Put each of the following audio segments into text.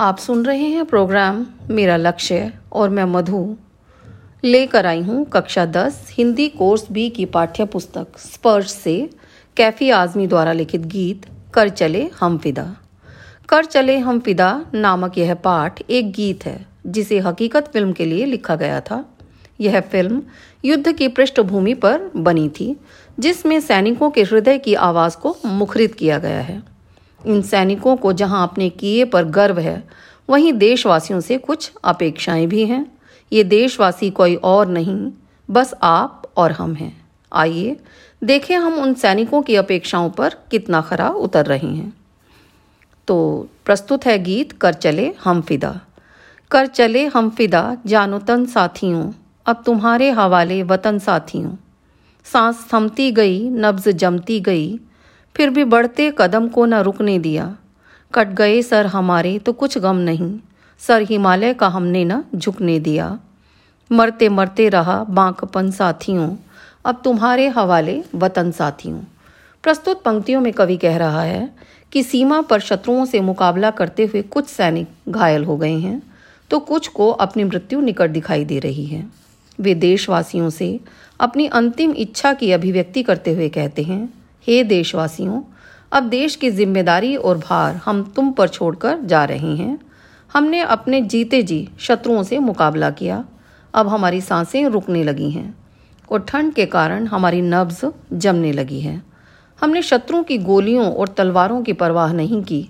आप सुन रहे हैं प्रोग्राम मेरा लक्ष्य और मैं मधु। लेकर आई हूँ कक्षा दस, हिंदी कोर्स बी की पाठ्य पुस्तक स्पर्श से कैफी आजमी द्वारा लिखित गीत, कर चले हम फिदा। कर चले हम फिदा नामक यह पाठ एक गीत है, जिसे हकीकत फ़िल्म के लिए लिखा गया था। यह फ़िल्म युद्ध की पृष्ठभूमि पर बनी थी, जिसमें सैनिकों के हृदय की आवाज़ को मुखरित किया गया है। इन सैनिकों को जहाँ अपने किए पर गर्व है, वहीं देशवासियों से कुछ अपेक्षाएँ भी हैं। ये देशवासी कोई और नहीं, बस आप और हम हैं। आइए, देखें हम उन सैनिकों की अपेक्षाओं पर कितना खरा उतर रहे हैं। तो प्रस्तुत है गीत, कर चले हम फिदा। कर चले हम फिदा, जानो तन साथियों, अब तुम्हारे हवाले वतन साथियों। सांस थमती गई, नब्ज जमती गई फिर भी बढ़ते कदम को न रुकने दिया। कट गए सर हमारे तो कुछ गम नहीं। सर हिमालय का हमने न झुकने दिया। मरते मरते रहा बांकपन साथियों। अब तुम्हारे हवाले वतन साथियों। प्रस्तुत पंक्तियों में कवि कह रहा है कि सीमा पर शत्रुओं से मुकाबला करते हुए कुछ सैनिक घायल हो गए हैं तो कुछ को अपनी मृत्यु निकट दिखाई दे रही है। वे देशवासियों से अपनी अंतिम इच्छा की अभिव्यक्ति करते हुए कहते हैं हे देशवासियों, अब देश की ज़िम्मेदारी और भार हम तुम पर छोड़कर जा रहे हैं। हमने अपने जीते जी शत्रुओं से मुकाबला किया। अब हमारी साँसें रुकने लगी हैं और ठंड के कारण हमारी नब्ज जमने लगी है। हमने शत्रुओं की गोलियों और तलवारों की परवाह नहीं की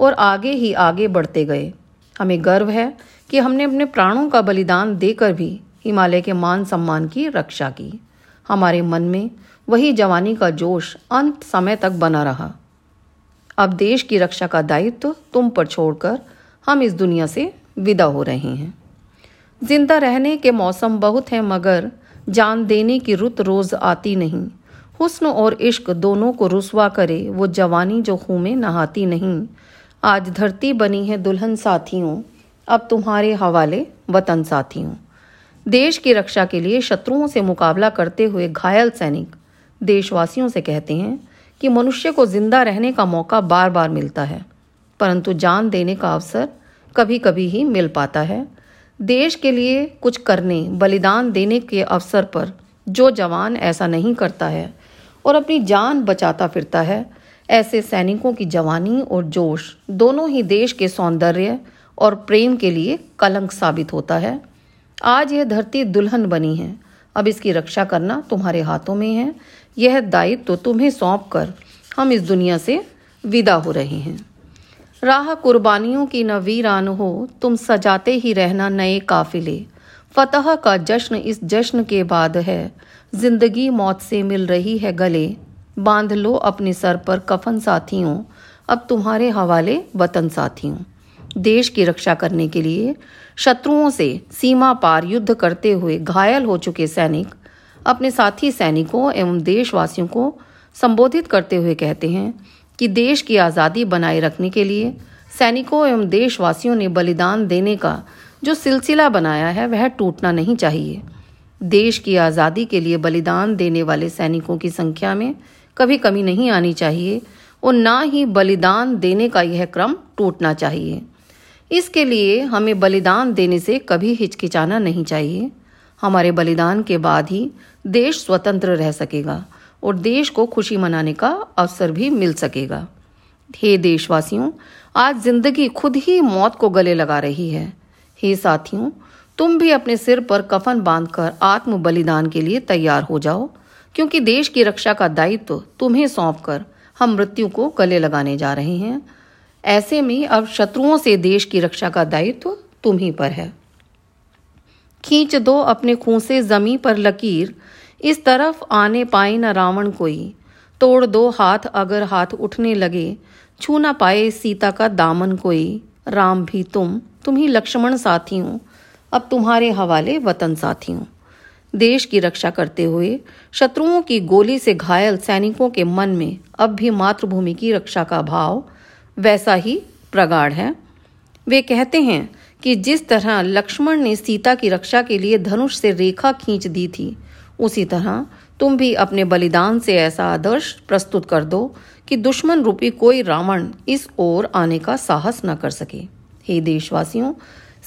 और आगे ही आगे बढ़ते गए। हमें गर्व है कि हमने अपने प्राणों का बलिदान देकर भी हिमालय के मान सम्मान की रक्षा की। हमारे मन में वही जवानी का जोश अंत समय तक बना रहा। अब देश की रक्षा का दायित्व तुम पर छोड़कर हम इस दुनिया से विदा हो रहे हैं। ज़िंदा रहने के मौसम बहुत हैं मगर जान देने की रुत रोज आती नहीं। हुस्न और इश्क दोनों को रुसवा करे वो जवानी जो खूह में नहाती नहीं। आज धरती बनी है दुल्हन साथियों, अब तुम्हारे हवाले वतन साथियों। देश की रक्षा के लिए शत्रुओं से मुकाबला करते हुए घायल सैनिक। देशवासियों से कहते हैं कि मनुष्य को ज़िंदा रहने का मौका बार बार मिलता है, परंतु जान देने का अवसर कभी कभी ही मिल पाता है। देश के लिए कुछ करने, बलिदान देने के अवसर पर जो जवान ऐसा नहीं करता है और अपनी जान बचाता फिरता है, ऐसे सैनिकों की जवानी और जोश दोनों ही देश के सौंदर्य और प्रेम के लिए कलंक साबित होता है। आज यह धरती दुल्हन बनी है। अब इसकी रक्षा करना तुम्हारे हाथों में है। यह दायित्व तो तुम्हें सौंप कर हम इस दुनिया से विदा हो रहे हैं। राह कुर्बानियों की न वीरान हो, तुम सजाते ही रहना नए काफिले। फतह का जश्न इस जश्न के बाद है। ज़िंदगी मौत से मिल रही है गले। बाँध लो अपने सर पर कफन साथियों। अब तुम्हारे हवाले वतन साथियों। देश की रक्षा करने के लिए शत्रुओं से सीमा पार युद्ध करते हुए घायल हो चुके सैनिक अपने साथी सैनिकों एवं देशवासियों को संबोधित करते हुए कहते हैं कि देश की आज़ादी बनाए रखने के लिए सैनिकों एवं देशवासियों ने बलिदान देने का जो सिलसिला बनाया है, वह टूटना नहीं चाहिए। देश की आज़ादी के लिए बलिदान देने वाले सैनिकों की संख्या में कभी कमी नहीं आनी चाहिए और ना ही बलिदान देने का यह क्रम टूटना चाहिए। इसके लिए हमें बलिदान देने से कभी हिचकिचाना नहीं चाहिए। हमारे बलिदान के बाद ही देश स्वतंत्र रह सकेगा और देश को खुशी मनाने का अवसर भी मिल सकेगा। हे देशवासियों, आज ज़िंदगी खुद ही मौत को गले लगा रही है। हे साथियों, तुम भी अपने सिर पर कफन बांधकर आत्म बलिदान के लिए तैयार हो जाओ, क्योंकि देश की रक्षा का दायित्व तुम्हें सौंपकर हम मृत्यु को गले लगाने जा रहे हैं। ऐसे में अब शत्रुओं से देश की रक्षा का दायित्व तुम ही पर है। खींच दो अपने खूं से जमी पर लकीर। इस तरफ़ आने पाए न रावण कोई। तोड़ दो हाथ अगर हाथ उठने लगे। छू ना पाए सीता का दामन कोई। राम भी तुम तुम ही लक्ष्मण साथी हो अब तुम्हारे हवाले वतन साथी हो देश की रक्षा करते हुए शत्रुओं की गोली से घायल सैनिकों के मन में अब भी मातृभूमि की रक्षा का भाव वैसा ही प्रगाढ़ है। वे कहते हैं कि जिस तरह लक्ष्मण ने सीता की रक्षा के लिए धनुष से रेखा खींच दी थी, उसी तरह तुम भी अपने बलिदान से ऐसा आदर्श प्रस्तुत कर दो कि दुश्मन रूपी कोई रावण इस ओर आने का साहस न कर सके। हे देशवासियों,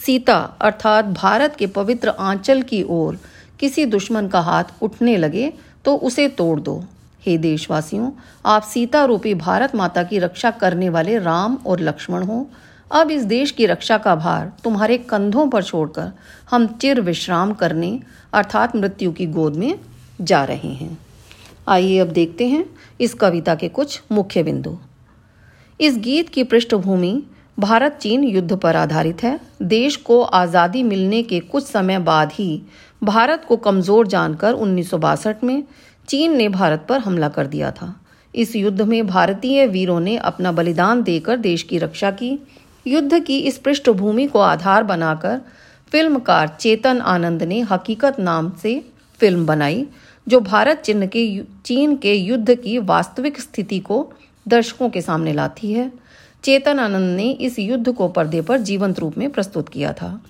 सीता अर्थात भारत के पवित्र आंचल की ओर किसी दुश्मन का हाथ उठने लगे तो उसे तोड़ दो। हे देशवासियों, आप सीता रूपी भारत माता की रक्षा करने वाले राम और लक्ष्मण हो। अब इस देश की रक्षा का भार तुम्हारे कंधों पर छोड़कर हम चिर विश्राम करने, अर्थात मृत्यु की गोद में जा रहे हैं। आइए अब देखते हैं इस कविता के कुछ मुख्य बिंदु। इस गीत की पृष्ठभूमि भारत चीन युद्ध पर आधारित है। देश को आज़ादी मिलने के कुछ समय बाद ही भारत को कमज़ोर जानकर उन्नीस सौ बासठ में चीन ने भारत पर हमला कर दिया था। इस युद्ध में भारतीय वीरों ने अपना बलिदान देकर देश की रक्षा की। युद्ध की इस पृष्ठभूमि को आधार बनाकर फिल्मकार चेतन आनंद ने हकीकत नाम से फ़िल्म बनाई, जो भारत चिन्ह के चीन के युद्ध की वास्तविक स्थिति को दर्शकों के सामने लाती है। चेतन आनंद ने इस युद्ध को पर्दे पर जीवंत रूप में प्रस्तुत किया था।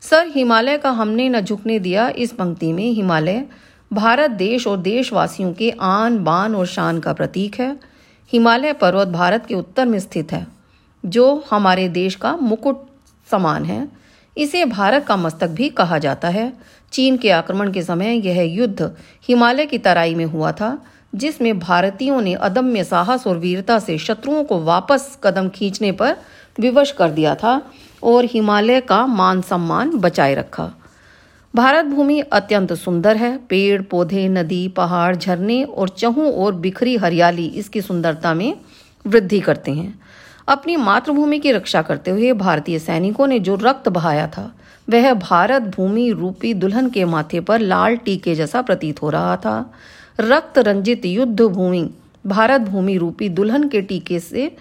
सर, हिमालय का हमने न झुकने दिया इस पंक्ति में। हिमालय भारत देश और देशवासियों के आन बान और शान का प्रतीक है। हिमालय पर्वत भारत के उत्तर में स्थित है, जो हमारे देश का मुकुट समान है। इसे भारत का मस्तक भी कहा जाता है। चीन के आक्रमण के समय यह युद्ध हिमालय की तराई में हुआ था, जिसमें भारतीयों ने अदम्य साहस और वीरता से शत्रुओं को वापस कदम खींचने पर विवश कर दिया था और हिमालय का मान सम्मान बचाए रखा। भारत भूमि अत्यंत सुंदर है। पेड़, पौधे, नदी, पहाड़, झरने और चहु और बिखरी हरियाली इसकी सुंदरता में वृद्धि करते हैं। अपनी मातृभूमि की रक्षा करते हुए भारतीय सैनिकों ने जो रक्त बहाया था, वह भारत भूमि रूपी दुल्हन के माथे पर लाल टीके जैसा प्रतीत हो रहा था। रक्त रंजित युद्ध भूमि, भारत भूमि रूपी दुल्हन के टीके से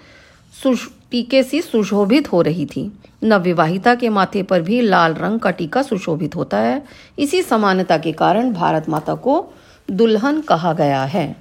टीके सी सुशोभित हो रही थी। नवविवाहिता के माथे पर भी लाल रंग का टीका सुशोभित होता है। इसी समानता के कारण भारत माता को दुल्हन कहा गया है।